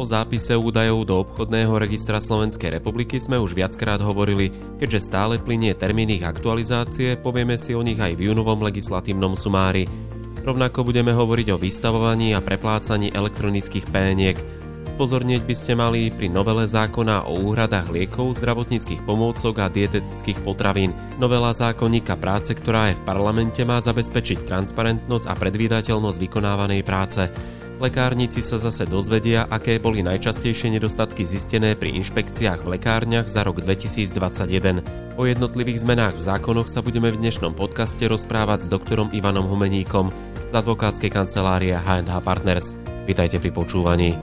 O zápise údajov do obchodného registra Slovenskej republiky sme už viackrát hovorili, keďže stále plinie termín ich aktualizácie, povieme si o nich aj v júnovom legislatívnom sumári. Rovnako budeme hovoriť o vystavovaní a preplácaní elektronických péniek. Spozornieť by ste mali pri novele zákona o úhradách liekov, zdravotníckých pomôcok a dietetických potravín. Novela zákonníka práce, ktorá je v parlamente, má zabezpečiť transparentnosť a predvídateľnosť vykonávanej práce. Lekárnici sa zase dozvedia, aké boli najčastejšie nedostatky zistené pri inšpekciách v lekárniach za rok 2021. O jednotlivých zmenách v zákonoch sa budeme v dnešnom podcaste rozprávať s doktorom Ivanom Humeníkom z advokátskej kancelárie H&H Partners. Vítajte pri počúvaní.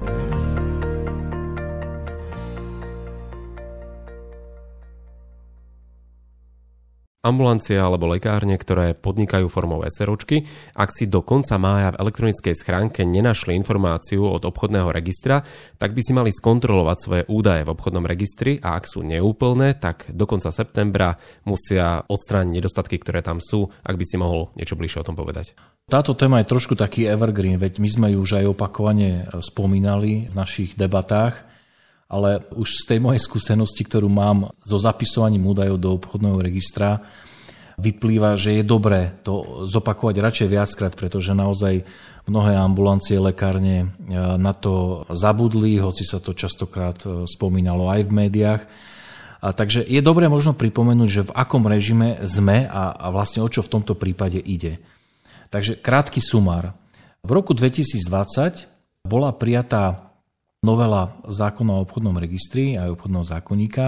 Ambulancie alebo lekárne, ktoré podnikajú formou SROčky, ak si do konca mája v elektronickej schránke nenašli informáciu od obchodného registra, tak by si mali skontrolovať svoje údaje v obchodnom registri a ak sú neúplné, tak do konca septembra musia odstrániť nedostatky, ktoré tam sú. Ak by si mohol niečo bližšie o tom povedať. Táto téma je trošku taký evergreen, veď my sme ju už aj opakovane spomínali v našich debatách ale už z tej mojej skúsenosti, ktorú mám so zapisovaním údajov do obchodného registra, vyplýva, že je dobré to zopakovať radšej viackrát, pretože naozaj mnohé ambulancie, lekárne e, na to zabudli, hoci sa to častokrát e, spomínalo aj v médiách. A takže je dobré možno pripomenúť, že v akom režime sme a, a vlastne o čo v tomto prípade ide. Takže krátky sumár. V roku 2020 bola prijatá novela zákona o obchodnom registri aj obchodného zákonníka,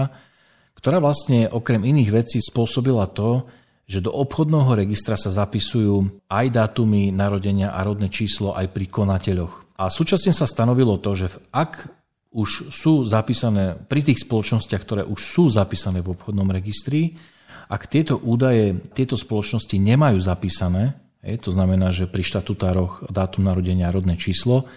ktorá vlastne okrem iných vecí spôsobila to, že do obchodného registra sa zapisujú aj dátumy narodenia a rodné číslo aj pri konateľoch. A súčasne sa stanovilo to, že ak už sú zapísané pri tých spoločnostiach, ktoré už sú zapísané v obchodnom registri, ak tieto údaje tieto spoločnosti nemajú zapísané, je, to znamená, že pri štatutároch dátum narodenia a rodné číslo,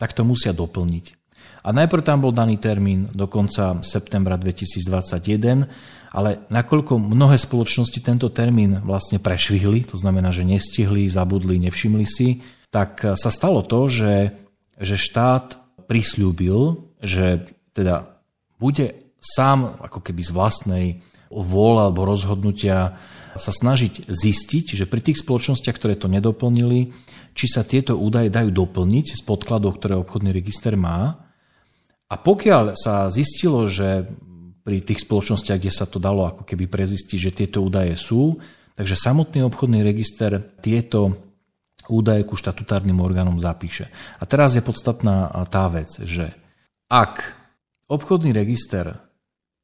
tak to musia doplniť. A najprv tam bol daný termín do konca septembra 2021, ale nakoľko mnohé spoločnosti tento termín vlastne prešvihli, to znamená, že nestihli, zabudli, nevšimli si, tak sa stalo to, že, že štát prislúbil, že teda bude sám ako keby z vlastnej vôle alebo rozhodnutia sa snažiť zistiť, že pri tých spoločnostiach, ktoré to nedoplnili, či sa tieto údaje dajú doplniť z podkladov, ktoré obchodný register má a pokiaľ sa zistilo, že pri tých spoločnostiach, kde sa to dalo ako keby prezistiť, že tieto údaje sú, takže samotný obchodný register tieto údaje ku štatutárnym orgánom zapíše. A teraz je podstatná tá vec, že ak obchodný register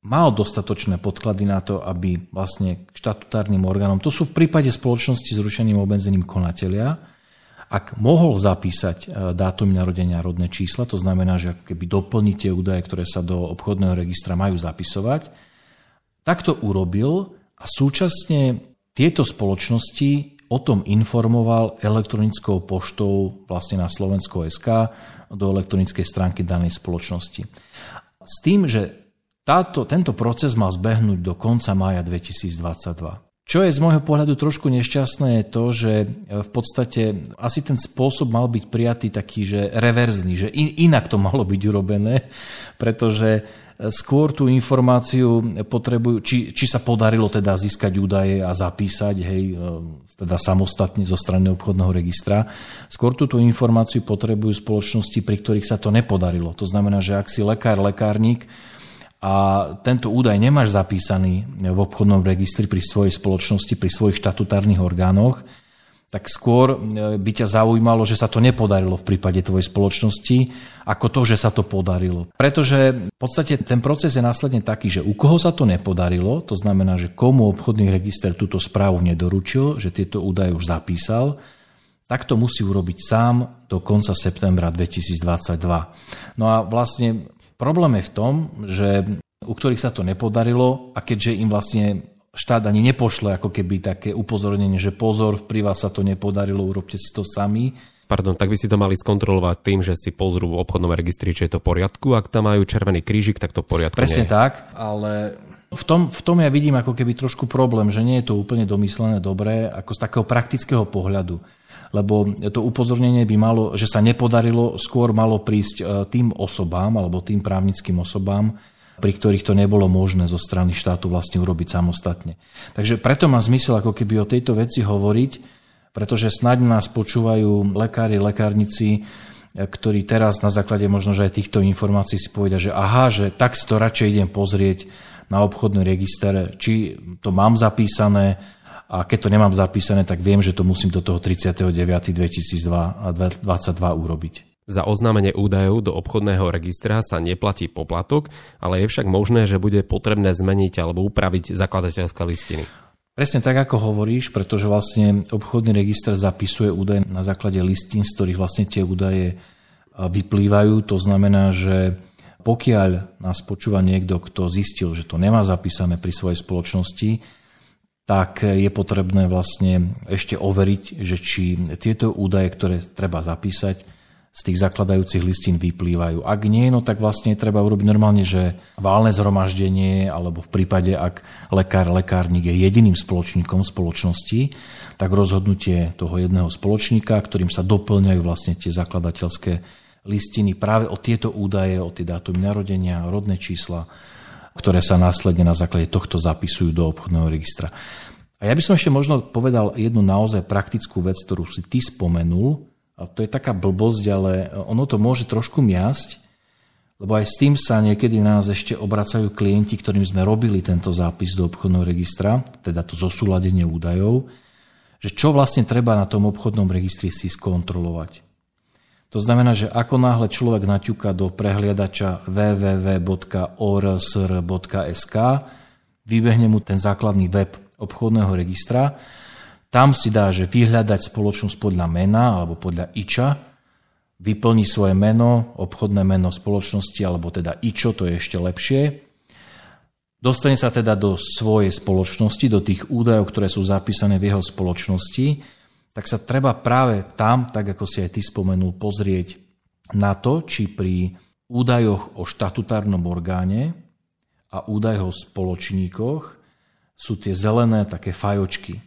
mal dostatočné podklady na to, aby vlastne k štatutárnym orgánom, to sú v prípade spoločnosti s rušeným obmedzením konatelia, ak mohol zapísať e, dátum narodenia rodné čísla, to znamená, že ako keby doplníte údaje, ktoré sa do obchodného registra majú zapisovať, tak to urobil a súčasne tieto spoločnosti o tom informoval elektronickou poštou vlastne na Slovensko SK do elektronickej stránky danej spoločnosti. S tým, že táto, tento proces mal zbehnúť do konca mája 2022. Čo je z môjho pohľadu trošku nešťastné je to, že e, v podstate asi ten spôsob mal byť prijatý taký, že reverzný, že in, inak to malo byť urobené, pretože e, skôr tú informáciu potrebujú, či, či sa podarilo teda získať údaje a zapísať, hej, e, teda samostatne zo strany obchodného registra. Skôr túto informáciu potrebujú spoločnosti, pri ktorých sa to nepodarilo. To znamená, že ak si lekár, lekárnik, a tento údaj nemáš zapísaný v obchodnom registri pri svojej spoločnosti, pri svojich štatutárnych orgánoch, tak skôr e, by ťa zaujímalo, že sa to nepodarilo v prípade tvojej spoločnosti, ako to, že sa to podarilo. Pretože v podstate ten proces je následne taký, že u koho sa to nepodarilo, to znamená, že komu obchodný register túto správu nedoručil, že tieto údaje už zapísal, tak to musí urobiť sám do konca septembra 2022. No a vlastne Problém je v tom, že u ktorých sa to nepodarilo a keďže im vlastne štát ani nepošle ako keby také upozornenie, že pozor, v vás sa to nepodarilo, urobte si to sami. Pardon, tak by si to mali skontrolovať tým, že si pozrú v obchodnom registri, či je to v poriadku. Ak tam majú červený krížik, tak to v poriadku Presne nie. tak, ale v tom, v tom ja vidím ako keby trošku problém, že nie je to úplne domyslené dobre, ako z takého praktického pohľadu. Lebo to upozornenie by malo, že sa nepodarilo, skôr malo prísť e, tým osobám alebo tým právnickým osobám, pri ktorých to nebolo možné zo strany štátu vlastne urobiť samostatne. Takže preto má zmysel ako keby o tejto veci hovoriť, pretože snaď nás počúvajú lekári, lekárnici, e, ktorí teraz na základe možno že aj týchto informácií si povedia, že aha, že tak si to radšej idem pozrieť, na obchodný register, či to mám zapísané a keď to nemám zapísané, tak viem, že to musím do toho 39.2022 urobiť. Za oznámenie údajov do obchodného registra sa neplatí poplatok, ale je však možné, že bude potrebné zmeniť alebo upraviť zakladateľské listiny. Presne tak, ako hovoríš, pretože vlastne obchodný register zapisuje údaje na základe listín, z ktorých vlastne tie údaje vyplývajú. To znamená, že pokiaľ nás počúva niekto, kto zistil, že to nemá zapísané pri svojej spoločnosti, tak je potrebné vlastne ešte overiť, že či tieto údaje, ktoré treba zapísať, z tých zakladajúcich listín vyplývajú. Ak nie, no tak vlastne treba urobiť normálne, že válne zhromaždenie, alebo v prípade, ak lekár, lekárnik je jediným spoločníkom spoločnosti, tak rozhodnutie toho jedného spoločníka, ktorým sa doplňajú vlastne tie zakladateľské listiny práve o tieto údaje, o tie dátumy narodenia, rodné čísla, ktoré sa následne na základe tohto zapisujú do obchodného registra. A ja by som ešte možno povedal jednu naozaj praktickú vec, ktorú si ty spomenul, a to je taká blbosť, ale ono to môže trošku miasť, lebo aj s tým sa niekedy na nás ešte obracajú klienti, ktorým sme robili tento zápis do obchodného registra, teda to zosúladenie údajov, že čo vlastne treba na tom obchodnom registri si skontrolovať. To znamená, že ako náhle človek naťuka do prehliadača www.orsr.sk, vybehne mu ten základný web obchodného registra, tam si dá, že vyhľadať spoločnosť podľa mena alebo podľa IČA, vyplní svoje meno, obchodné meno spoločnosti, alebo teda IČO, to je ešte lepšie. Dostane sa teda do svojej spoločnosti, do tých údajov, ktoré sú zapísané v jeho spoločnosti tak sa treba práve tam, tak ako si aj ty spomenul, pozrieť na to, či pri údajoch o štatutárnom orgáne a údajoch o spoločníkoch sú tie zelené také fajočky.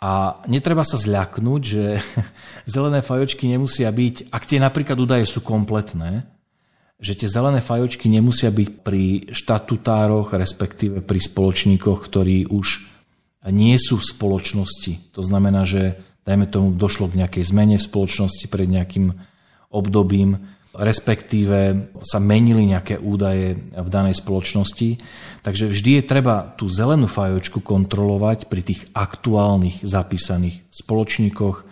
A netreba sa zľaknúť, že zelené fajočky nemusia byť, ak tie napríklad údaje sú kompletné, že tie zelené fajočky nemusia byť pri štatutároch, respektíve pri spoločníkoch, ktorí už nie sú v spoločnosti. To znamená, že dajme tomu došlo k nejakej zmene v spoločnosti pred nejakým obdobím, respektíve sa menili nejaké údaje v danej spoločnosti. Takže vždy je treba tú zelenú fajočku kontrolovať pri tých aktuálnych zapísaných spoločníkoch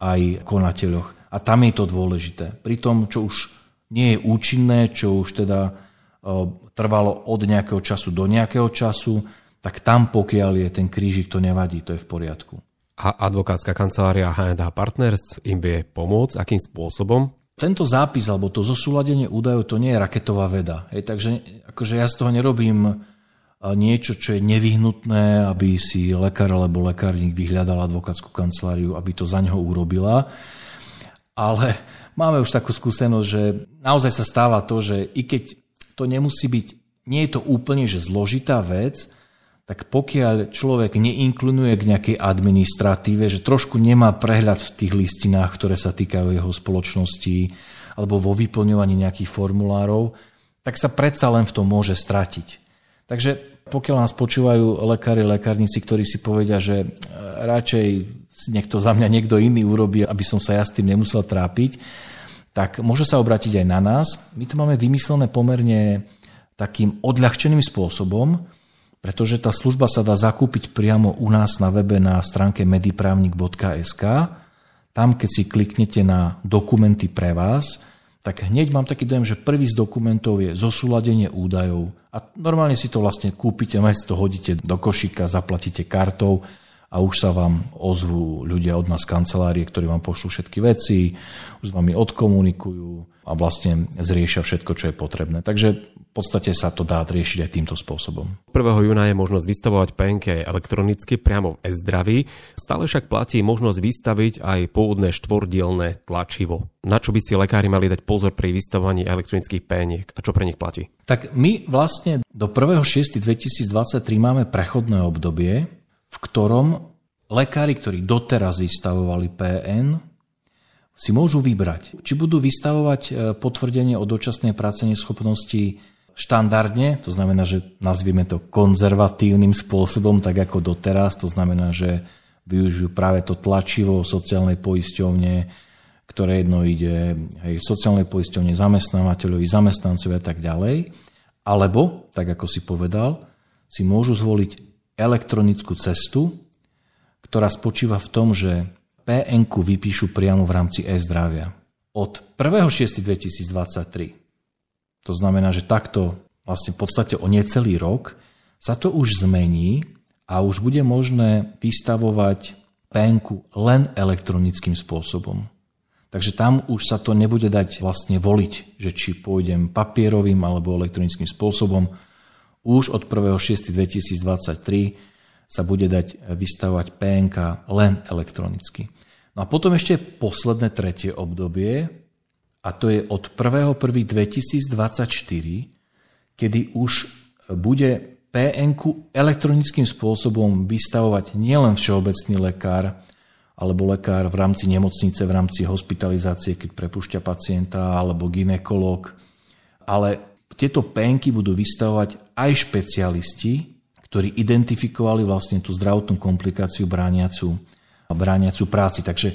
aj konateľoch. A tam je to dôležité. Pri tom, čo už nie je účinné, čo už teda trvalo od nejakého času do nejakého času, tak tam, pokiaľ je ten krížik, to nevadí, to je v poriadku. A advokátska kancelária H&H Partners im vie pomôcť, akým spôsobom? Tento zápis alebo to zosúladenie údajov to nie je raketová veda. Hej, takže akože ja z toho nerobím niečo, čo je nevyhnutné, aby si lekár alebo lekárnik vyhľadal advokátsku kanceláriu, aby to za neho urobila. Ale máme už takú skúsenosť, že naozaj sa stáva to, že i keď to nemusí byť, nie je to úplne že zložitá vec, tak pokiaľ človek neinklinuje k nejakej administratíve, že trošku nemá prehľad v tých listinách, ktoré sa týkajú jeho spoločnosti, alebo vo vyplňovaní nejakých formulárov, tak sa predsa len v tom môže stratiť. Takže pokiaľ nás počúvajú lekári, lekárnici, ktorí si povedia, že e, radšej nech to za mňa niekto iný urobí, aby som sa ja s tým nemusel trápiť, tak môže sa obrátiť aj na nás. My to máme vymyslené pomerne takým odľahčeným spôsobom, pretože tá služba sa dá zakúpiť priamo u nás na webe na stránke mediprávnik.sk. Tam, keď si kliknete na dokumenty pre vás, tak hneď mám taký dojem, že prvý z dokumentov je zosúladenie údajov. A normálne si to vlastne kúpite, si to hodíte do košíka, zaplatíte kartou a už sa vám ozvú ľudia od nás kancelárie, ktorí vám pošlú všetky veci, už s vami odkomunikujú a vlastne zriešia všetko, čo je potrebné. Takže podstate sa to dá riešiť aj týmto spôsobom. 1. júna je možnosť vystavovať PNK elektronicky priamo v e-zdraví, stále však platí možnosť vystaviť aj pôvodné štvordielne tlačivo. Na čo by si lekári mali dať pozor pri vystavovaní elektronických peniek a čo pre nich platí? Tak my vlastne do 1.6.2023 máme prechodné obdobie, v ktorom lekári, ktorí doteraz vystavovali PN, si môžu vybrať, či budú vystavovať e, potvrdenie o dočasnej práce neschopnosti štandardne, to znamená, že nazvieme to konzervatívnym spôsobom, tak ako doteraz, to znamená, že využijú práve to tlačivo sociálnej poisťovne, ktoré jedno ide hej, sociálnej poisťovne, zamestnávateľovi, zamestnancovi a tak ďalej. Alebo, tak ako si povedal, si môžu zvoliť elektronickú cestu, ktorá spočíva v tom, že pn vypíšu priamo v rámci e-zdravia. Od 1.6.2023, to znamená, že takto vlastne v podstate o necelý rok, sa to už zmení a už bude možné vystavovať pn len elektronickým spôsobom. Takže tam už sa to nebude dať vlastne voliť, že či pôjdem papierovým alebo elektronickým spôsobom. Už od 1.6.2023 sa bude dať vystavovať PNK len elektronicky. No a potom ešte posledné tretie obdobie, a to je od 1.1.2024, kedy už bude PNK elektronickým spôsobom vystavovať nielen všeobecný lekár, alebo lekár v rámci nemocnice, v rámci hospitalizácie, keď prepušťa pacienta, alebo ginekolog, ale tieto penky budú vystavovať aj špecialisti, ktorí identifikovali vlastne tú zdravotnú komplikáciu brániacu, brániacu práci. Takže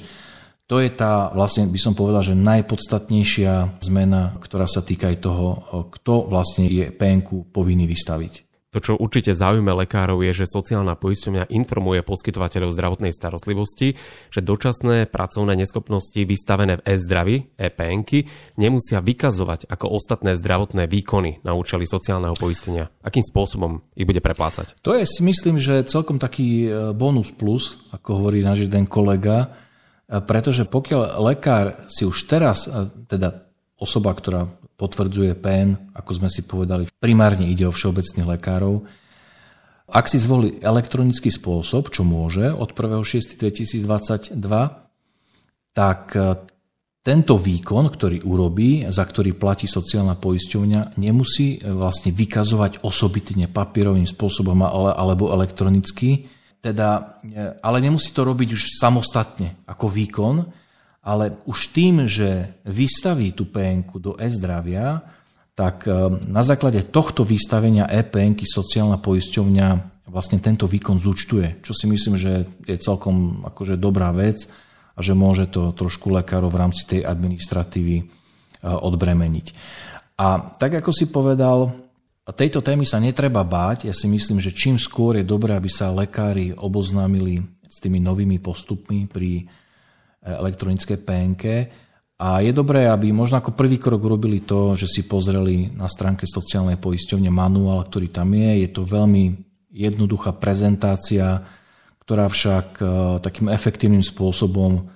to je tá, vlastne by som povedal, že najpodstatnejšia zmena, ktorá sa týka aj toho, kto vlastne je PNK povinný vystaviť. To, čo určite zaujíma lekárov, je, že sociálna poisťovňa informuje poskytovateľov zdravotnej starostlivosti, že dočasné pracovné neschopnosti vystavené v e-zdraví, EPNky, nemusia vykazovať ako ostatné zdravotné výkony na účely sociálneho poistenia. Akým spôsobom ich bude preplácať? To je si myslím, že celkom taký e, bonus plus, ako hovorí náš jeden kolega, pretože pokiaľ lekár si už teraz, teda osoba, ktorá potvrdzuje PN, ako sme si povedali, primárne ide o všeobecných lekárov. Ak si zvolí elektronický spôsob, čo môže od 1.6.2022, tak e, tento výkon, ktorý urobí, za ktorý platí sociálna poisťovňa, nemusí e, vlastne vykazovať osobitne papierovým spôsobom alebo elektronicky, teda, e, ale nemusí to robiť už samostatne ako výkon, ale už tým, že vystaví tú PN do e-zdravia, tak e, na základe tohto vystavenia EPN sociálna poisťovňa vlastne tento výkon zúčtuje, čo si myslím, že je celkom akože dobrá vec a že môže to trošku lekárov v rámci tej administratívy e, odbremeniť. A tak ako si povedal, tejto témy sa netreba báť. Ja si myslím, že čím skôr je dobré, aby sa lekári oboznámili s tými novými postupmi pri elektronické PNK. A je dobré, aby možno ako prvý krok urobili to, že si pozreli na stránke sociálnej poisťovne manuál, ktorý tam je. Je to veľmi jednoduchá prezentácia, ktorá však e, takým efektívnym spôsobom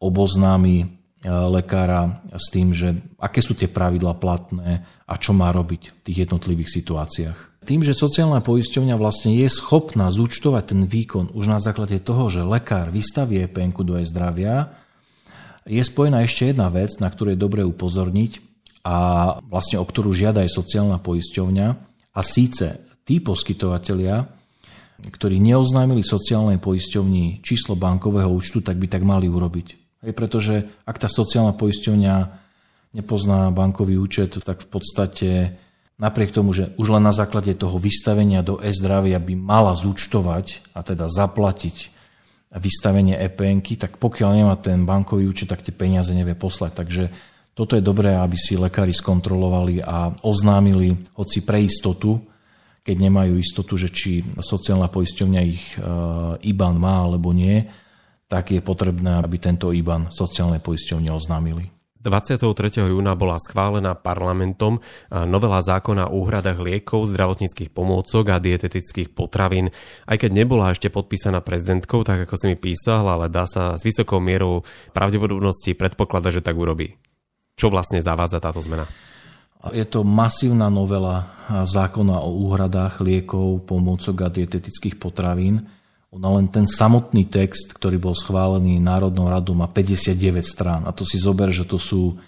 oboznámi e, lekára s tým, že aké sú tie pravidla platné a čo má robiť v tých jednotlivých situáciách. Tým, že sociálna poisťovňa vlastne je schopná zúčtovať ten výkon už na základe toho, že lekár vystaví EPN do e-zdravia, je spojená ešte jedna vec, na ktorú je dobre upozorniť a vlastne o ktorú žiada aj sociálna poisťovňa a síce tí poskytovateľia, ktorí neoznámili sociálnej poisťovni číslo bankového účtu, tak by tak mali urobiť. Aj pretože ak tá sociálna poisťovňa nepozná bankový účet, tak v podstate napriek tomu, že už len na základe toho vystavenia do e-zdravia by mala zúčtovať a teda zaplatiť vystavenie epn tak pokiaľ nemá ten bankový účet, tak tie peniaze nevie poslať. Takže toto je dobré, aby si lekári skontrolovali a oznámili, hoci pre istotu, keď nemajú istotu, že či sociálna poisťovňa ich e, IBAN má alebo nie, tak je potrebné, aby tento IBAN sociálnej poisťovne oznámili. 23. júna bola schválená parlamentom novela zákona o úhradách liekov, zdravotníckých pomôcok a dietetických potravín. Aj keď nebola ešte podpísaná prezidentkou, tak ako si mi písal, ale dá sa s vysokou mierou pravdepodobnosti predpokladať, že tak urobí. Čo vlastne zavádza táto zmena? Je to masívna novela zákona o úhradách liekov, pomôcok a dietetických potravín. Ona len ten samotný text, ktorý bol schválený Národnou radou, má 59 strán. A to si zober, že to sú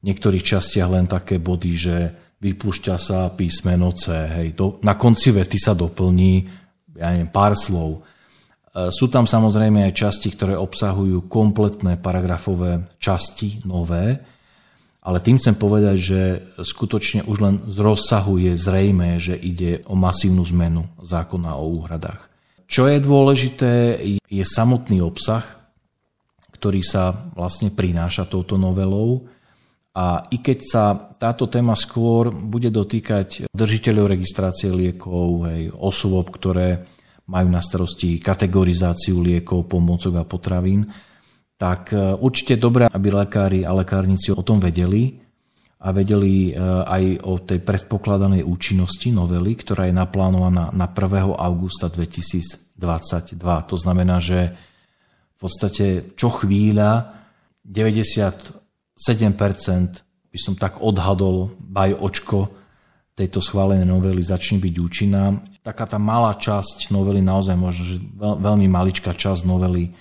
v niektorých častiach len také body, že vypúšťa sa písmeno C. Hej. Do, na konci vety sa doplní ja neviem, pár slov. E, sú tam samozrejme aj časti, ktoré obsahujú kompletné paragrafové časti, nové, ale tým chcem povedať, že skutočne už len z rozsahu je zrejme, že ide o masívnu zmenu zákona o úhradách. Čo je dôležité, je samotný obsah, ktorý sa vlastne prináša touto novelou. A i keď sa táto téma skôr bude dotýkať držiteľov registrácie liekov, hej, osôb, ktoré majú na starosti kategorizáciu liekov, pomôcok a potravín, tak e, určite dobré, aby lekári a lekárnici o tom vedeli a vedeli e, aj o tej predpokladanej účinnosti novely, ktorá je naplánovaná na 1. augusta 2022. To znamená, že v podstate čo chvíľa 97% by som tak odhadol, baj očko tejto schválenej novely začne byť účinná. Taká tá malá časť novely, naozaj možno, že veľmi maličká časť novely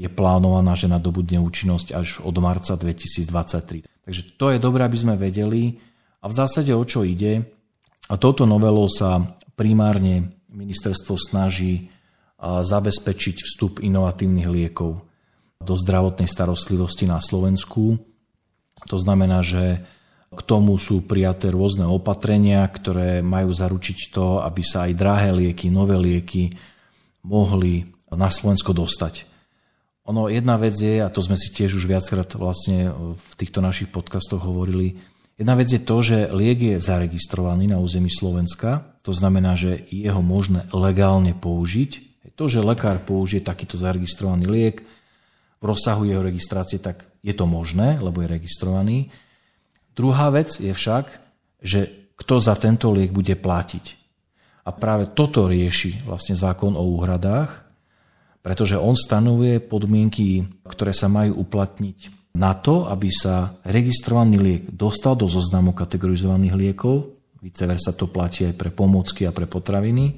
je plánovaná, že nadobudne účinnosť až od marca 2023. Takže to je dobré, aby sme vedeli. A v zásade o čo ide? A touto novelou sa primárne ministerstvo snaží zabezpečiť vstup inovatívnych liekov do zdravotnej starostlivosti na Slovensku. To znamená, že k tomu sú prijaté rôzne opatrenia, ktoré majú zaručiť to, aby sa aj drahé lieky, nové lieky mohli na Slovensko dostať. Ono jedna vec je, a to sme si tiež už viackrát vlastne v týchto našich podcastoch hovorili, jedna vec je to, že liek je zaregistrovaný na území Slovenska, to znamená, že je ho možné legálne použiť. To, že lekár použije takýto zaregistrovaný liek v rozsahu jeho registrácie, tak je to možné, lebo je registrovaný. Druhá vec je však, že kto za tento liek bude platiť. A práve toto rieši vlastne zákon o úhradách, pretože on stanovuje podmienky, ktoré sa majú uplatniť na to, aby sa registrovaný liek dostal do zoznamu kategorizovaných liekov, vice versa to platí aj pre pomôcky a pre potraviny,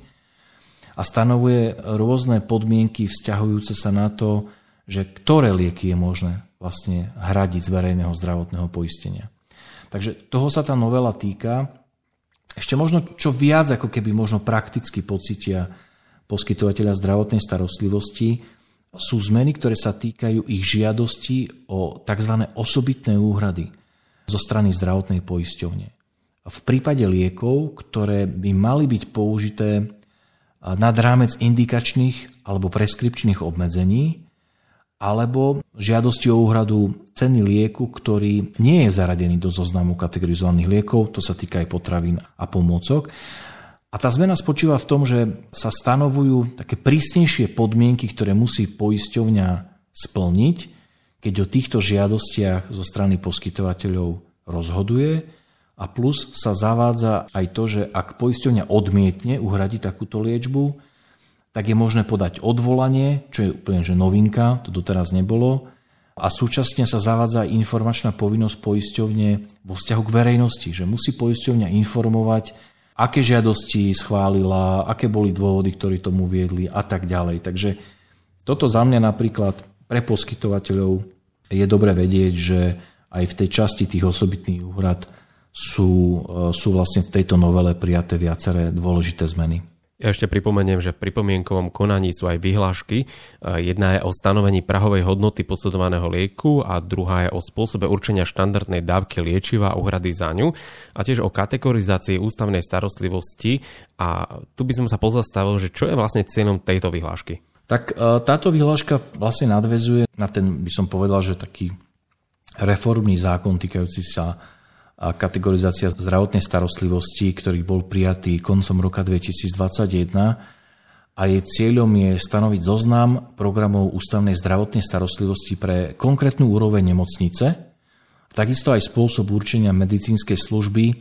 a stanovuje rôzne podmienky vzťahujúce sa na to, že ktoré lieky je možné vlastne hradiť z verejného zdravotného poistenia. Takže toho sa tá novela týka. Ešte možno čo viac, ako keby možno prakticky pocitia poskytovateľa zdravotnej starostlivosti sú zmeny, ktoré sa týkajú ich žiadosti o tzv. osobitné úhrady zo strany zdravotnej poisťovne. V prípade liekov, ktoré by mali byť použité nad rámec indikačných alebo preskripčných obmedzení, alebo žiadosti o úhradu ceny lieku, ktorý nie je zaradený do zoznamu kategorizovaných liekov, to sa týka aj potravín a pomôcok, a tá zmena spočíva v tom, že sa stanovujú také prísnejšie podmienky, ktoré musí poisťovňa splniť, keď o týchto žiadostiach zo strany poskytovateľov rozhoduje. A plus sa zavádza aj to, že ak poisťovňa odmietne uhradiť takúto liečbu, tak je možné podať odvolanie, čo je úplne že novinka, to doteraz nebolo, a súčasne sa zavádza aj informačná povinnosť poisťovne vo vzťahu k verejnosti, že musí poisťovňa informovať aké žiadosti schválila, aké boli dôvody, ktorí tomu viedli a tak ďalej. Takže toto za mňa napríklad pre poskytovateľov je dobre vedieť, že aj v tej časti tých osobitných úhrad sú, e, sú vlastne v tejto novele prijaté viaceré dôležité zmeny. Ja ešte pripomeniem, že v pripomienkovom konaní sú aj vyhlášky. E, jedna je o stanovení prahovej hodnoty podsudovaného lieku a druhá je o spôsobe určenia štandardnej dávky liečiva a uhrady za ňu a tiež o kategorizácii ústavnej starostlivosti. A tu by som sa pozastavil, že čo je vlastne cieľom tejto vyhlášky? Tak e, táto vyhláška vlastne nadvezuje na ten, by som povedal, že taký reformný zákon týkajúci sa a kategorizácia zdravotnej starostlivosti, ktorý bol prijatý koncom roka 2021 a jej cieľom je stanoviť zoznam programov ústavnej zdravotnej starostlivosti pre konkrétnu úroveň nemocnice takisto aj spôsob určenia medicínskej služby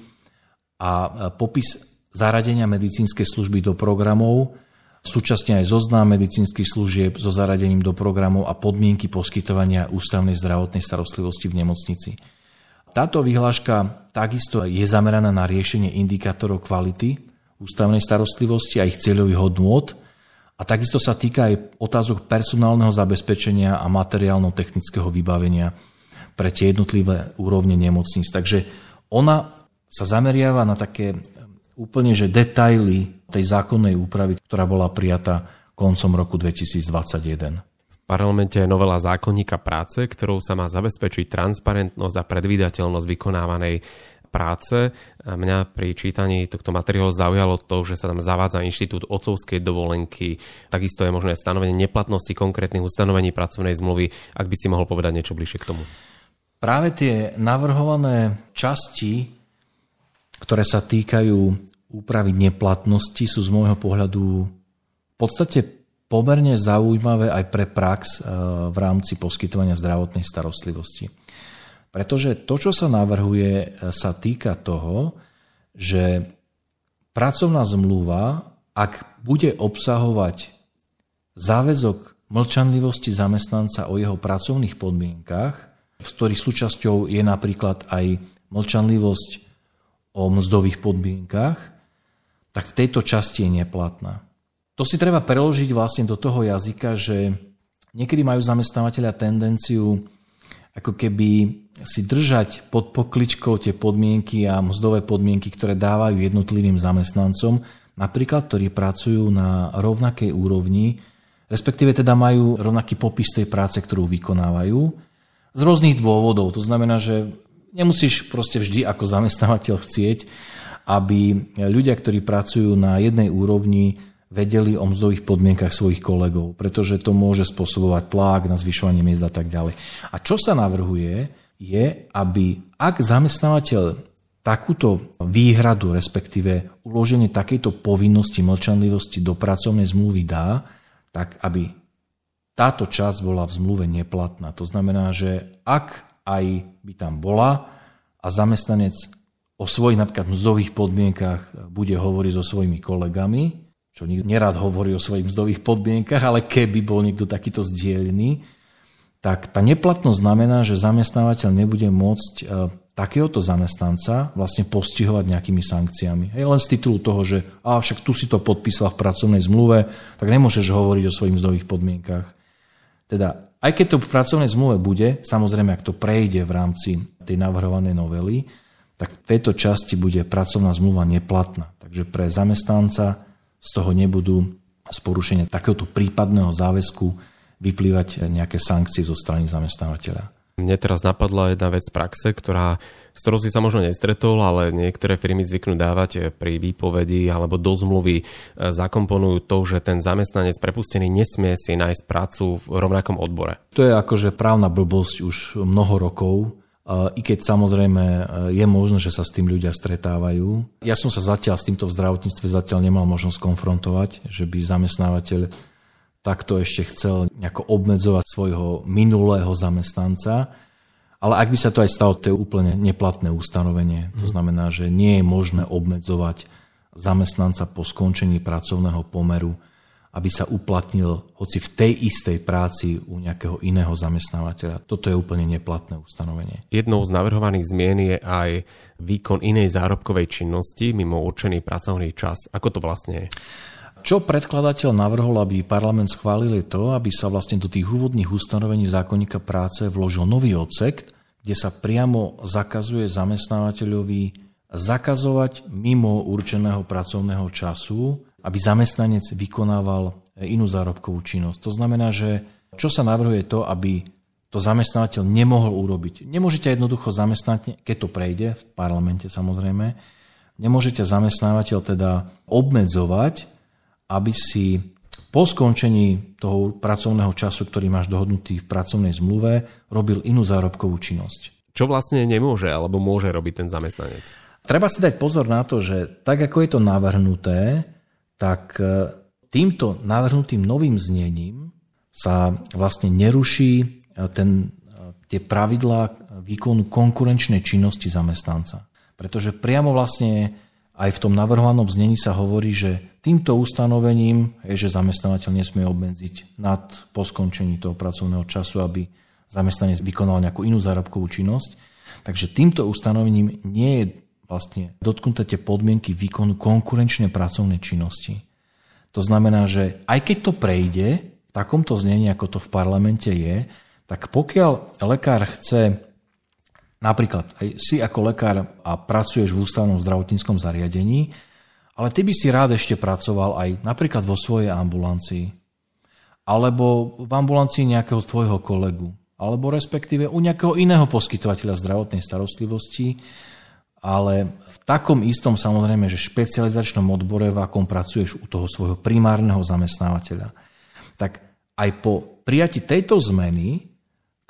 a popis zaradenia medicínskej služby do programov, súčasne aj zoznam medicínskych služieb so zaradením do programov a podmienky poskytovania ústavnej zdravotnej starostlivosti v nemocnici. Táto vyhláška takisto je zameraná na riešenie indikátorov kvality ústavnej starostlivosti a ich cieľových hodnôt a takisto sa týka aj otázok personálneho zabezpečenia a materiálno-technického vybavenia pre tie jednotlivé úrovne nemocníc. Takže ona sa zameriava na také úplne že detaily tej zákonnej úpravy, ktorá bola prijatá koncom roku 2021 parlamente je novela zákonníka práce, ktorou sa má zabezpečiť transparentnosť a predvídateľnosť vykonávanej práce. Mňa pri čítaní tohto materiálu zaujalo to, že sa tam zavádza inštitút otcovskej dovolenky, takisto je možné stanovenie neplatnosti konkrétnych ustanovení pracovnej zmluvy. Ak by si mohol povedať niečo bližšie k tomu. Práve tie navrhované časti, ktoré sa týkajú úpravy neplatnosti, sú z môjho pohľadu v podstate pomerne zaujímavé aj pre prax eh, v rámci poskytovania zdravotnej starostlivosti. Pretože to, čo sa navrhuje, eh, sa týka toho, že pracovná zmluva, ak bude obsahovať záväzok mlčanlivosti zamestnanca o jeho pracovných podmienkach, v ktorých súčasťou je napríklad aj mlčanlivosť o mzdových podmienkach, tak v tejto časti je neplatná. To si treba preložiť vlastne do toho jazyka, že niekedy majú zamestnávateľia tendenciu ako keby si držať pod pokličkou tie podmienky a mzdové podmienky, ktoré dávajú jednotlivým zamestnancom, napríklad ktorí pracujú na rovnakej úrovni, respektíve teda majú rovnaký popis tej práce, ktorú vykonávajú, z rôznych dôvodov. To znamená, že nemusíš proste vždy ako zamestnávateľ chcieť, aby ľudia, ktorí pracujú na jednej úrovni, vedeli o mzdových podmienkach svojich kolegov, pretože to môže spôsobovať tlak na zvyšovanie miest a tak ďalej. A čo sa navrhuje, je, aby ak zamestnávateľ takúto výhradu, respektíve uloženie takejto povinnosti mlčanlivosti do pracovnej zmluvy dá, tak aby táto časť bola v zmluve neplatná. To znamená, že ak aj by tam bola a zamestnanec o svojich napríklad mzdových podmienkach bude hovoriť so svojimi kolegami, čo nerad hovorí o svojich mzdových podmienkach, ale keby bol niekto takýto zdieľný, tak tá neplatnosť znamená, že zamestnávateľ nebude môcť e, takéhoto zamestnanca vlastne postihovať nejakými sankciami. Hej, len z titulu toho, že a však tu si to podpísal v pracovnej zmluve, tak nemôžeš hovoriť o svojich mzdových podmienkach. Teda, aj keď to v pracovnej zmluve bude, samozrejme, ak to prejde v rámci tej navrhovanej novely, tak v tejto časti bude pracovná zmluva neplatná. Takže pre zamestnanca z toho nebudú z porušenia takéhoto prípadného záväzku vyplývať nejaké sankcie zo strany zamestnávateľa. Mne teraz napadla jedna vec z praxe, ktorá, s ktorou si sa možno nestretol, ale niektoré firmy zvyknú dávať pri výpovedi alebo do zmluvy e, zakomponujú to, že ten zamestnanec prepustený nesmie si nájsť prácu v rovnakom odbore. To je akože právna blbosť už mnoho rokov i keď samozrejme e, je možné, že sa s tým ľudia stretávajú. Ja som sa zatiaľ s týmto v zdravotníctve zatiaľ nemal možnosť konfrontovať, že by zamestnávateľ takto ešte chcel nejako obmedzovať svojho minulého zamestnanca. Ale ak by sa to aj stalo, to je úplne neplatné ustanovenie. To mhm. znamená, že nie je možné obmedzovať zamestnanca po skončení pracovného pomeru aby sa uplatnil hoci v tej istej práci u nejakého iného zamestnávateľa. Toto je úplne neplatné ustanovenie. Jednou z navrhovaných zmien je aj výkon inej zárobkovej činnosti mimo určený pracovný čas. Ako to vlastne je? Čo predkladateľ navrhol, aby parlament schválil je to, aby sa vlastne do tých úvodných ustanovení zákonníka práce vložil nový odsek, kde sa priamo zakazuje zamestnávateľovi zakazovať mimo určeného pracovného času aby zamestnanec vykonával inú zárobkovú činnosť. To znamená, že čo sa navrhuje to, aby to zamestnávateľ nemohol urobiť. Nemôžete jednoducho zamestnať, keď to prejde v parlamente samozrejme, nemôžete zamestnávateľ teda obmedzovať, aby si po skončení toho pracovného času, ktorý máš dohodnutý v pracovnej zmluve, robil inú zárobkovú činnosť. Čo vlastne nemôže alebo môže robiť ten zamestnanec? Treba si dať pozor na to, že tak ako je to navrhnuté, tak e, týmto navrhnutým novým znením sa vlastne neruší e, ten e, tie pravidlá výkonu konkurenčnej činnosti zamestnanca. Pretože priamo vlastne aj v tom navrhovanom znení sa hovorí, že týmto ustanovením je, že zamestnávateľ nesmie obmedziť nad po skončení toho pracovného času, aby zamestnanec vykonal nejakú inú zárobkovú činnosť. Takže týmto ustanovením nie je vlastne dotknuté tie podmienky výkonu konkurenčnej pracovnej činnosti. To znamená, že aj keď to prejde v takomto znení, ako to v parlamente je, tak pokiaľ lekár chce, napríklad aj si ako lekár a pracuješ v ústavnom zdravotníckom zariadení, ale ty by si rád ešte pracoval aj napríklad vo svojej ambulancii, alebo v ambulancii nejakého tvojho kolegu, alebo respektíve u nejakého iného poskytovateľa zdravotnej starostlivosti, ale v takom istom samozrejme, že špecializačnom odbore, v akom pracuješ u toho svojho primárneho zamestnávateľa. Tak aj po prijati tejto zmeny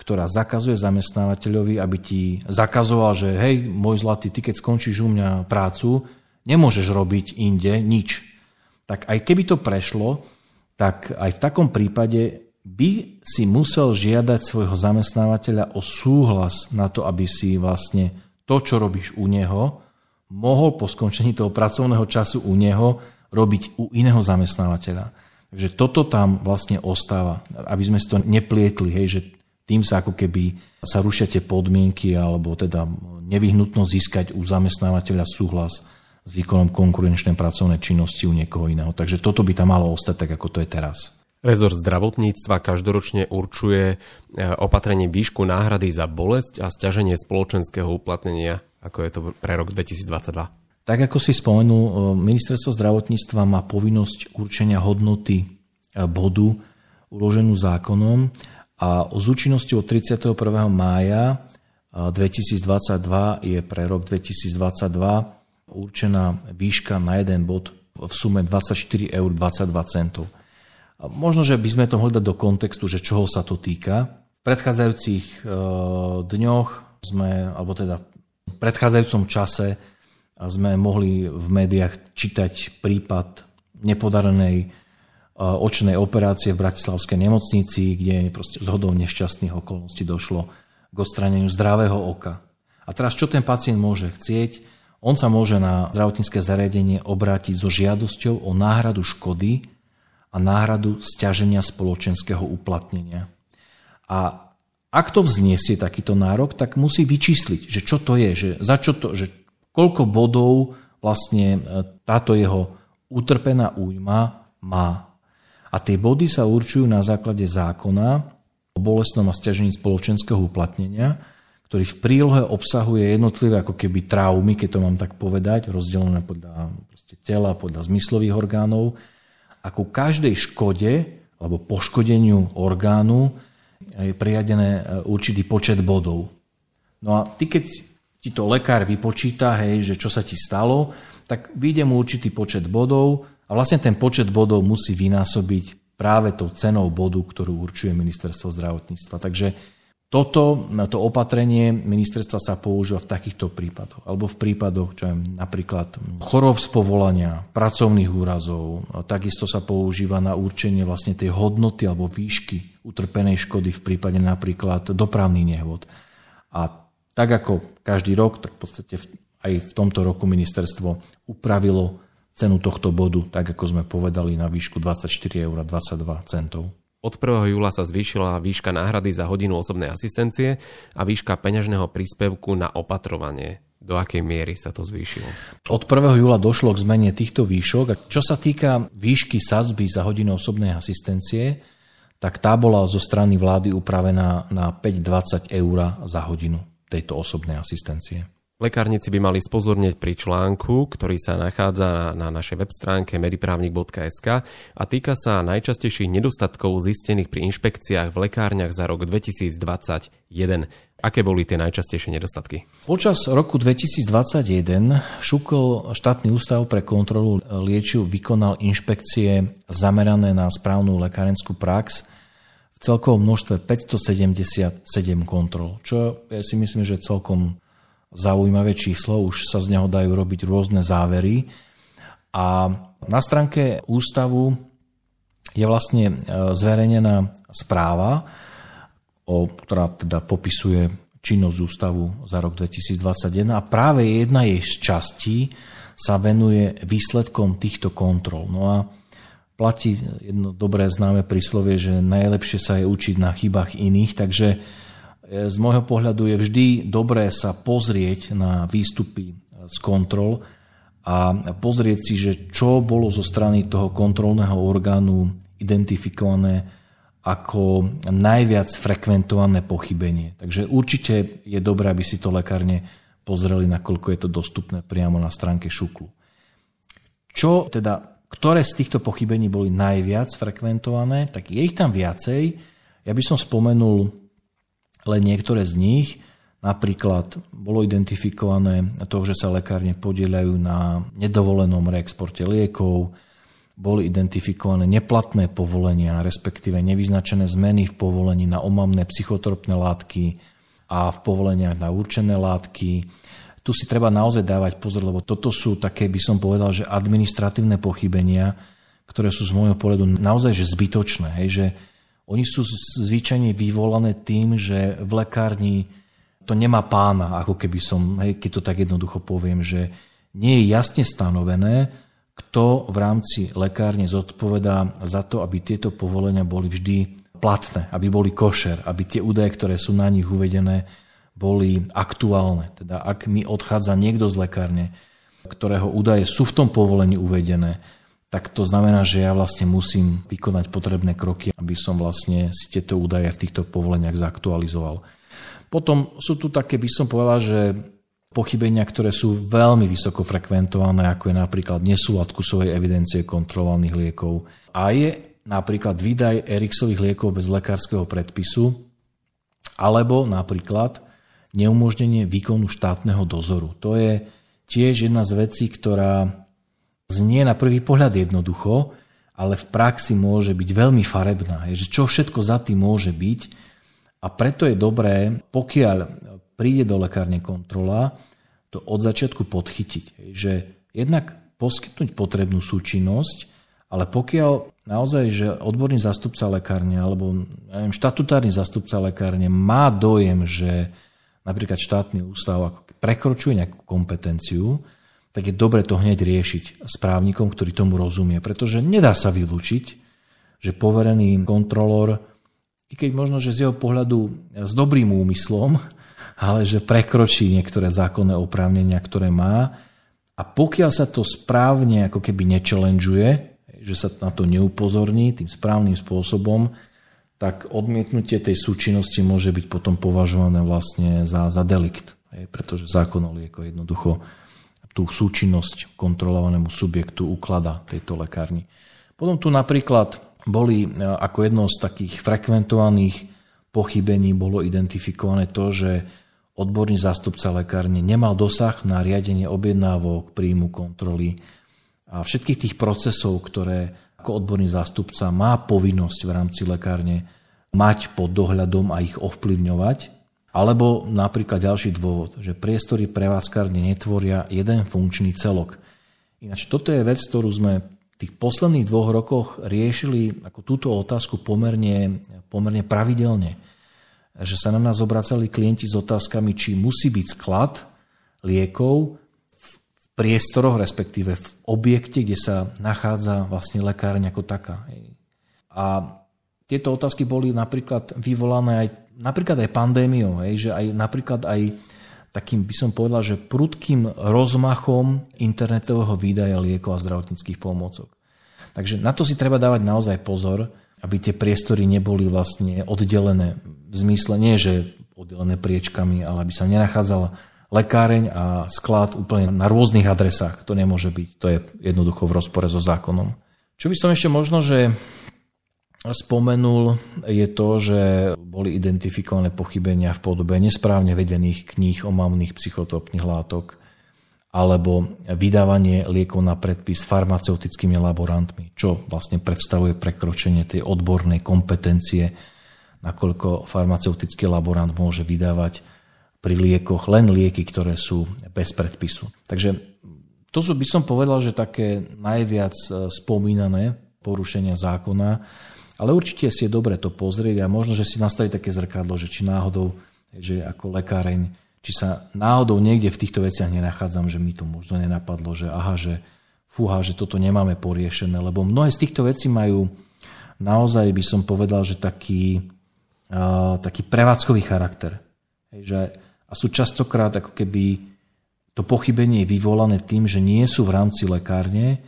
ktorá zakazuje zamestnávateľovi, aby ti zakazoval, že hej, môj zlatý, ty keď skončíš u mňa prácu, nemôžeš robiť inde nič. Tak aj keby to prešlo, tak aj v takom prípade by si musel žiadať svojho zamestnávateľa o súhlas na to, aby si vlastne to, čo robíš u neho, mohol po skončení toho pracovného času u neho robiť u iného zamestnávateľa. Takže toto tam vlastne ostáva, aby sme si to neplietli, hej, že tým sa ako keby sa rušia tie podmienky alebo teda nevyhnutnosť získať u zamestnávateľa súhlas s výkonom konkurenčnej pracovnej činnosti u niekoho iného. Takže toto by tam malo ostať tak, ako to je teraz. Rezort zdravotníctva každoročne určuje e, opatrenie výšku náhrady za bolesť a stiaženie spoločenského uplatnenia, ako je to pre rok 2022. Tak ako si spomenul, e, ministerstvo zdravotníctva má povinnosť určenia hodnoty e, bodu uloženú zákonom a s účinnosťou od 31. mája 2022 je pre rok 2022 určená výška na jeden bod v sume 24 eur 22 centov. A možno, že by sme to mohli dať do kontextu, že čoho sa to týka. V predchádzajúcich e, dňoch sme, alebo teda v predchádzajúcom čase sme mohli v médiách čítať prípad nepodarenej očnej operácie v Bratislavskej nemocnici, kde proste z hodou nešťastných okolností došlo k odstraneniu zdravého oka. A teraz čo ten pacient môže chcieť? On sa môže na zdravotnícke zariadenie obrátiť so žiadosťou o náhradu škody a náhradu stiaženia spoločenského uplatnenia. A ak to vzniesie takýto nárok, tak musí vyčísliť, že čo to je, že za čo to, že koľko bodov vlastne e, táto jeho utrpená újma má. A tie body sa určujú na základe zákona o bolestnom a stiažení spoločenského uplatnenia, ktorý v prílohe obsahuje jednotlivé ako keby traumy, keď to mám tak povedať, rozdelené podľa tela, podľa zmyslových orgánov. A ku každej škode alebo poškodeniu orgánu je priadené e, určitý počet bodov. No a ty, keď ti to lekár vypočíta, hej, že čo sa ti stalo, tak vyjde mu určitý počet bodov a vlastne ten počet bodov musí vynásobiť práve tou cenou bodu, ktorú určuje ministerstvo zdravotníctva. Takže toto, to opatrenie ministerstva sa používa v takýchto prípadoch. Alebo v prípadoch, čo je napríklad chorob z povolania, pracovných úrazov. Takisto sa používa na určenie vlastne tej hodnoty alebo výšky utrpenej škody v prípade napríklad dopravných nehôd. A tak ako každý rok, tak v podstate aj v tomto roku ministerstvo upravilo cenu tohto bodu, tak ako sme povedali, na výšku 24 eur 22 centov. Od 1. júla sa zvýšila výška náhrady za hodinu osobnej asistencie a výška peňažného príspevku na opatrovanie. Do akej miery sa to zvýšilo? Od 1. júla došlo k zmene týchto výšok. Čo sa týka výšky sazby za hodinu osobnej asistencie, tak tá bola zo strany vlády upravená na 5,20 eur za hodinu tejto osobnej asistencie. Lekárnici by mali spozornieť pri článku, ktorý sa nachádza na, na našej web stránke mediprávnik.sk a týka sa najčastejších nedostatkov zistených pri inšpekciách v lekárniach za rok 2021. Aké boli tie najčastejšie nedostatky? Počas roku 2021 Šukol štátny ústav pre kontrolu liečiv vykonal inšpekcie zamerané na správnu lekárenskú prax v celkovom množstve 577 kontrol, čo ja si myslím, že celkom zaujímavé číslo, už sa z neho dajú robiť rôzne závery. A na stránke ústavu je vlastne e, zverejnená správa ktorá teda popisuje činnosť ústavu za rok 2021 a práve jedna jej z častí sa venuje výsledkom týchto kontrol. No a platí jedno dobré známe príslovie, že najlepšie sa je učiť na chybách iných, takže z môjho pohľadu je vždy dobré sa pozrieť na výstupy z kontrol a pozrieť si, že čo bolo zo strany toho kontrolného orgánu identifikované ako najviac frekventované pochybenie. Takže určite je dobré, aby si to lekárne pozreli, nakoľko je to dostupné priamo na stránke šuklu. Čo teda ktoré z týchto pochybení boli najviac frekventované, tak je ich tam viacej. Ja by som spomenul len niektoré z nich. Napríklad bolo identifikované to, že sa lekárne podielajú na nedovolenom reexporte liekov, boli identifikované neplatné povolenia, respektíve nevyznačené zmeny v povolení na omamné psychotropné látky a v povoleniach na určené látky, tu si treba naozaj dávať pozor, lebo toto sú také, by som povedal, že administratívne pochybenia, ktoré sú z môjho pohľadu naozaj že zbytočné. Hej, že oni sú zvyčajne vyvolané tým, že v lekárni to nemá pána, ako keby som, hej, keď to tak jednoducho poviem, že nie je jasne stanovené, kto v rámci lekárne zodpovedá za to, aby tieto povolenia boli vždy platné, aby boli košer, aby tie údaje, ktoré sú na nich uvedené, boli aktuálne. Teda ak mi odchádza niekto z lekárne, ktorého údaje sú v tom povolení uvedené, tak to znamená, že ja vlastne musím vykonať potrebné kroky, aby som vlastne si tieto údaje v týchto povoleniach zaktualizoval. Potom sú tu také, by som povedal, že pochybenia, ktoré sú veľmi vysoko frekventované, ako je napríklad nesúlad kusovej evidencie kontrolovaných liekov a je napríklad výdaj Erixových liekov bez lekárskeho predpisu, alebo napríklad neumožnenie výkonu štátneho dozoru. To je tiež jedna z vecí, ktorá znie na prvý pohľad jednoducho, ale v praxi môže byť veľmi farebná. Je, že čo všetko za tým môže byť a preto je dobré, pokiaľ príde do lekárne kontrola, to od začiatku podchytiť. Že jednak poskytnúť potrebnú súčinnosť, ale pokiaľ naozaj, že odborný zastupca lekárne alebo neviem, štatutárny zastupca lekárne má dojem, že napríklad štátny ústav prekročuje nejakú kompetenciu, tak je dobre to hneď riešiť s právnikom, ktorý tomu rozumie, pretože nedá sa vylúčiť, že poverený kontrolór, i keď možno, že z jeho pohľadu s dobrým úmyslom, ale že prekročí niektoré zákonné oprávnenia, ktoré má. A pokiaľ sa to správne ako keby nečelenžuje, že sa na to neupozorní tým správnym spôsobom, tak odmietnutie tej súčinnosti môže byť potom považované vlastne za, za delikt, pretože zákon o lieko jednoducho tú súčinnosť kontrolovanému subjektu uklada tejto lekárni. Potom tu napríklad boli e, ako jedno z takých frekventovaných pochybení bolo identifikované to, že odborný zástupca lekárne nemal dosah na riadenie objednávok, príjmu kontroly a všetkých tých procesov, ktoré ako odborný zástupca má povinnosť v rámci lekárne mať pod dohľadom a ich ovplyvňovať. Alebo napríklad ďalší dôvod, že priestory prevádzkárne netvoria jeden funkčný celok. Ináč toto je vec, ktorú sme v tých posledných dvoch rokoch riešili ako túto otázku pomerne, pomerne pravidelne. Že sa na nás obracali klienti s otázkami, či musí byť sklad liekov priestoroch, respektíve v objekte, kde sa nachádza vlastne lekárň ako taká. A tieto otázky boli napríklad vyvolané aj, napríklad aj pandémiou, hej, že aj napríklad aj takým by som povedal, že prudkým rozmachom internetového výdaja liekov a zdravotníckých pomôcok. Takže na to si treba dávať naozaj pozor, aby tie priestory neboli vlastne oddelené v zmysle nie, že oddelené priečkami, ale aby sa nenachádzala lekáreň a sklad úplne na rôznych adresách. To nemôže byť. To je jednoducho v rozpore so zákonom. Čo by som ešte možno, že spomenul, je to, že boli identifikované pochybenia v podobe nesprávne vedených kníh o mamných psychotropných látok alebo vydávanie liekov na predpis farmaceutickými laborantmi, čo vlastne predstavuje prekročenie tej odbornej kompetencie, nakoľko farmaceutický laborant môže vydávať pri liekoch len lieky, ktoré sú bez predpisu. Takže to sú, by som povedal, že také najviac e, spomínané porušenia zákona, Ale určite si je dobre to pozrieť a možno, že si nastaviť také zrkadlo, že či náhodou, že ako lekáreň, či sa náhodou niekde v týchto veciach nenachádzam, že mi to možno nenapadlo, že aha, že fúha, že toto nemáme poriešené, lebo mnohé z týchto vecí majú naozaj by som povedal, že taký, uh, taký prevádzkový charakter. Hej, že, a sú častokrát ako keby to pochybenie je vyvolané tým, že nie sú v rámci lekárne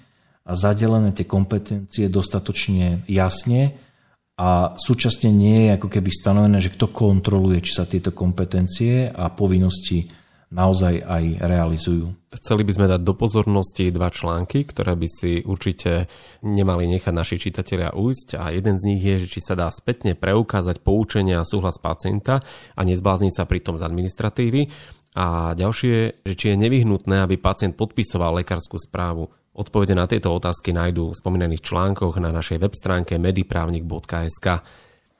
a zadelené tie kompetencie dostatočne jasne a súčasne nie je ako keby stanovené, že kto kontroluje, či sa tieto kompetencie a povinnosti naozaj aj realizujú. Chceli by sme dať do pozornosti dva články, ktoré by si určite nemali nechať naši čitatelia ujsť a jeden z nich je, že či sa dá spätne preukázať poučenia a súhlas pacienta a nezblázniť sa pritom z administratívy. A ďalšie, že či je nevyhnutné, aby pacient podpisoval lekárskú správu. Odpovede na tieto otázky nájdú v spomínaných článkoch na našej web stránke mediprávnik.sk.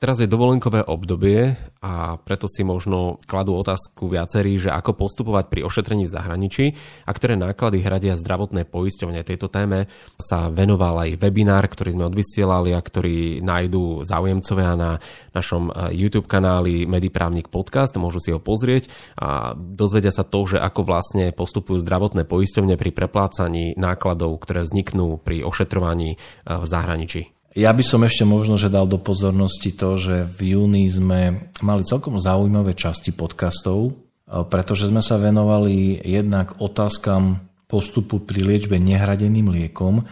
Teraz je dovolenkové obdobie a preto si možno kladú otázku viacerí, že ako postupovať pri ošetrení v zahraničí a ktoré náklady hradia zdravotné poisťovne. Tejto téme sa venoval aj webinár, ktorý sme odvysielali a ktorý nájdú záujemcovia na našom eh, YouTube kanáli Mediprávnik podcast, môžu si ho pozrieť a dozvedia sa to, že ako vlastne postupujú zdravotné poisťovne pri preplácaní nákladov, ktoré vzniknú pri ošetrovaní eh, v zahraničí. Ja by som ešte možno, že dal do pozornosti to, že v júni sme mali celkom zaujímavé časti podcastov, e, pretože sme sa venovali jednak otázkam postupu pri liečbe nehradeným liekom.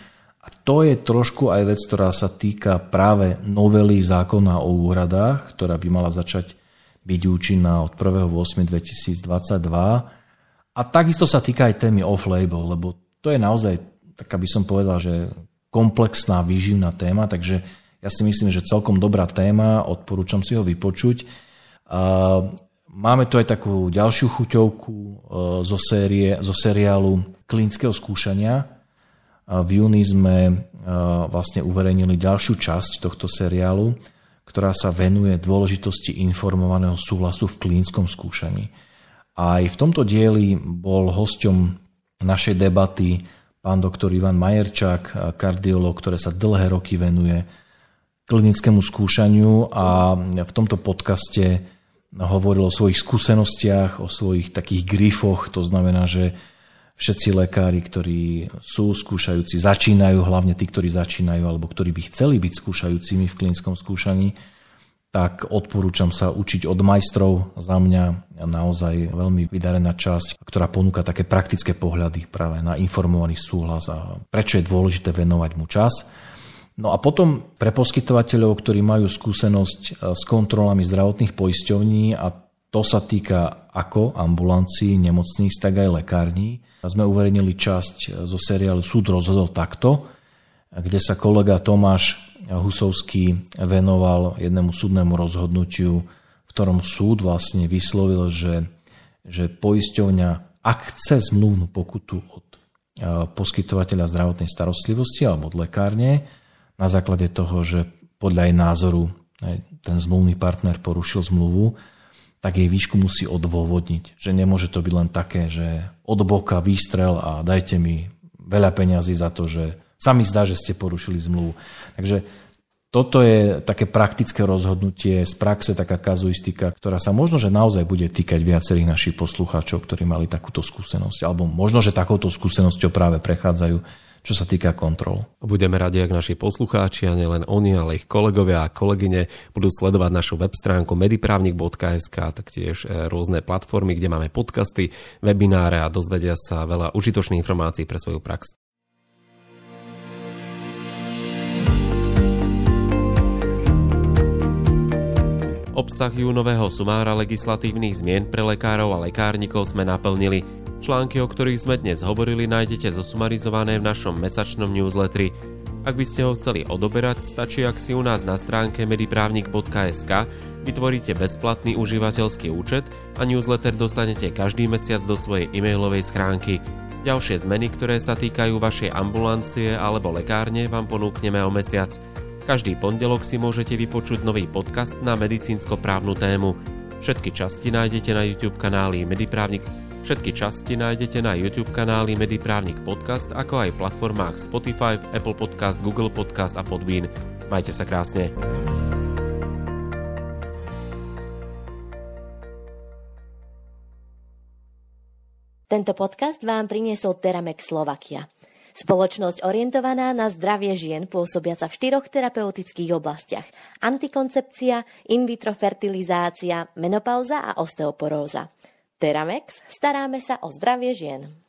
A to je trošku aj vec, ktorá sa týka práve novely zákona o úhradách, ktorá by mala začať byť účinná od 1.8.2022 a takisto sa týka aj témy off-label, lebo to je naozaj, tak aby som povedal, že komplexná, výživná téma, takže ja si myslím, že celkom dobrá téma, odporúčam si ho vypočuť. Máme tu aj takú ďalšiu chuťovku e, zo, série, zo seriálu klinického skúšania. V júni sme e, vlastne uverejnili ďalšiu časť tohto seriálu, ktorá sa venuje dôležitosti informovaného súhlasu v klinickom skúšaní. Aj v tomto dieli bol hosťom našej debaty pán doktor Ivan Majerčák, kardiolog, ktoré sa dlhé roky venuje klinickému skúšaniu a v tomto podcaste hovoril o svojich skúsenostiach, o svojich takých grifoch, to znamená, že všetci lekári, ktorí sú skúšajúci, začínajú, hlavne tí, ktorí začínajú alebo ktorí by chceli byť skúšajúcimi v klinickom skúšaní, tak odporúčam sa učiť od majstrov. Za mňa naozaj veľmi vydarená časť, ktorá ponúka také praktické pohľady práve na informovaný súhlas a prečo je dôležité venovať mu čas. No a potom pre poskytovateľov, ktorí majú skúsenosť e, s kontrolami zdravotných poisťovní a to sa týka ako ambulancií, nemocníc, tak aj lekární. Sme uverejnili časť e, zo seriálu Súd rozhodol takto, kde sa kolega Tomáš Husovský venoval jednému súdnemu rozhodnutiu, v ktorom súd vlastne vyslovil, že, že poisťovňa, ak chce zmluvnú pokutu od poskytovateľa zdravotnej starostlivosti alebo od lekárne, na základe toho, že podľa jej názoru ten zmluvný partner porušil zmluvu, tak jej výšku musí odôvodniť. Že nemôže to byť len také, že od boka výstrel a dajte mi veľa peňazí za to, že sa mi zdá, že ste porušili zmluvu. Takže toto je také praktické rozhodnutie z praxe, taká kazuistika, ktorá sa možno, že naozaj bude týkať viacerých našich poslucháčov, ktorí mali takúto skúsenosť. Alebo možno, že takouto skúsenosťou práve prechádzajú, čo sa týka kontrol. Budeme radi, ak naši poslucháči, a nielen oni, ale ich kolegovia a kolegyne budú sledovať našu web stránku mediprávnik.sk, taktiež e, rôzne platformy, kde máme podcasty, webináre a dozvedia sa veľa užitočných informácií pre svoju prax. Obsah júnového sumára legislatívnych zmien pre lekárov a lekárnikov sme naplnili. Články, o ktorých sme dnes hovorili, nájdete zosumarizované v našom mesačnom newsletteri. Ak by ste ho chceli odoberať, stačí, ak si u nás na stránke mediprávnik.sk vytvoríte bezplatný užívateľský účet a newsletter dostanete každý mesiac do svojej e-mailovej schránky. Ďalšie zmeny, ktoré sa týkajú vašej ambulancie alebo lekárne, vám ponúkneme o mesiac. Každý pondelok si môžete vypočuť nový podcast na medicínsko-právnu tému. Všetky časti nájdete na YouTube kanáli Mediprávnik Všetky časti nájdete na YouTube kanáli Mediprávnik Podcast, ako aj platformách Spotify, Apple Podcast, Google Podcast a Podbean. Majte sa krásne. Tento podcast vám priniesol Teramex Slovakia. Spoločnosť orientovaná na zdravie žien pôsobiaca v štyroch terapeutických oblastiach. Antikoncepcia, in vitro fertilizácia, menopauza a osteoporóza. Teramex staráme sa o zdravie žien.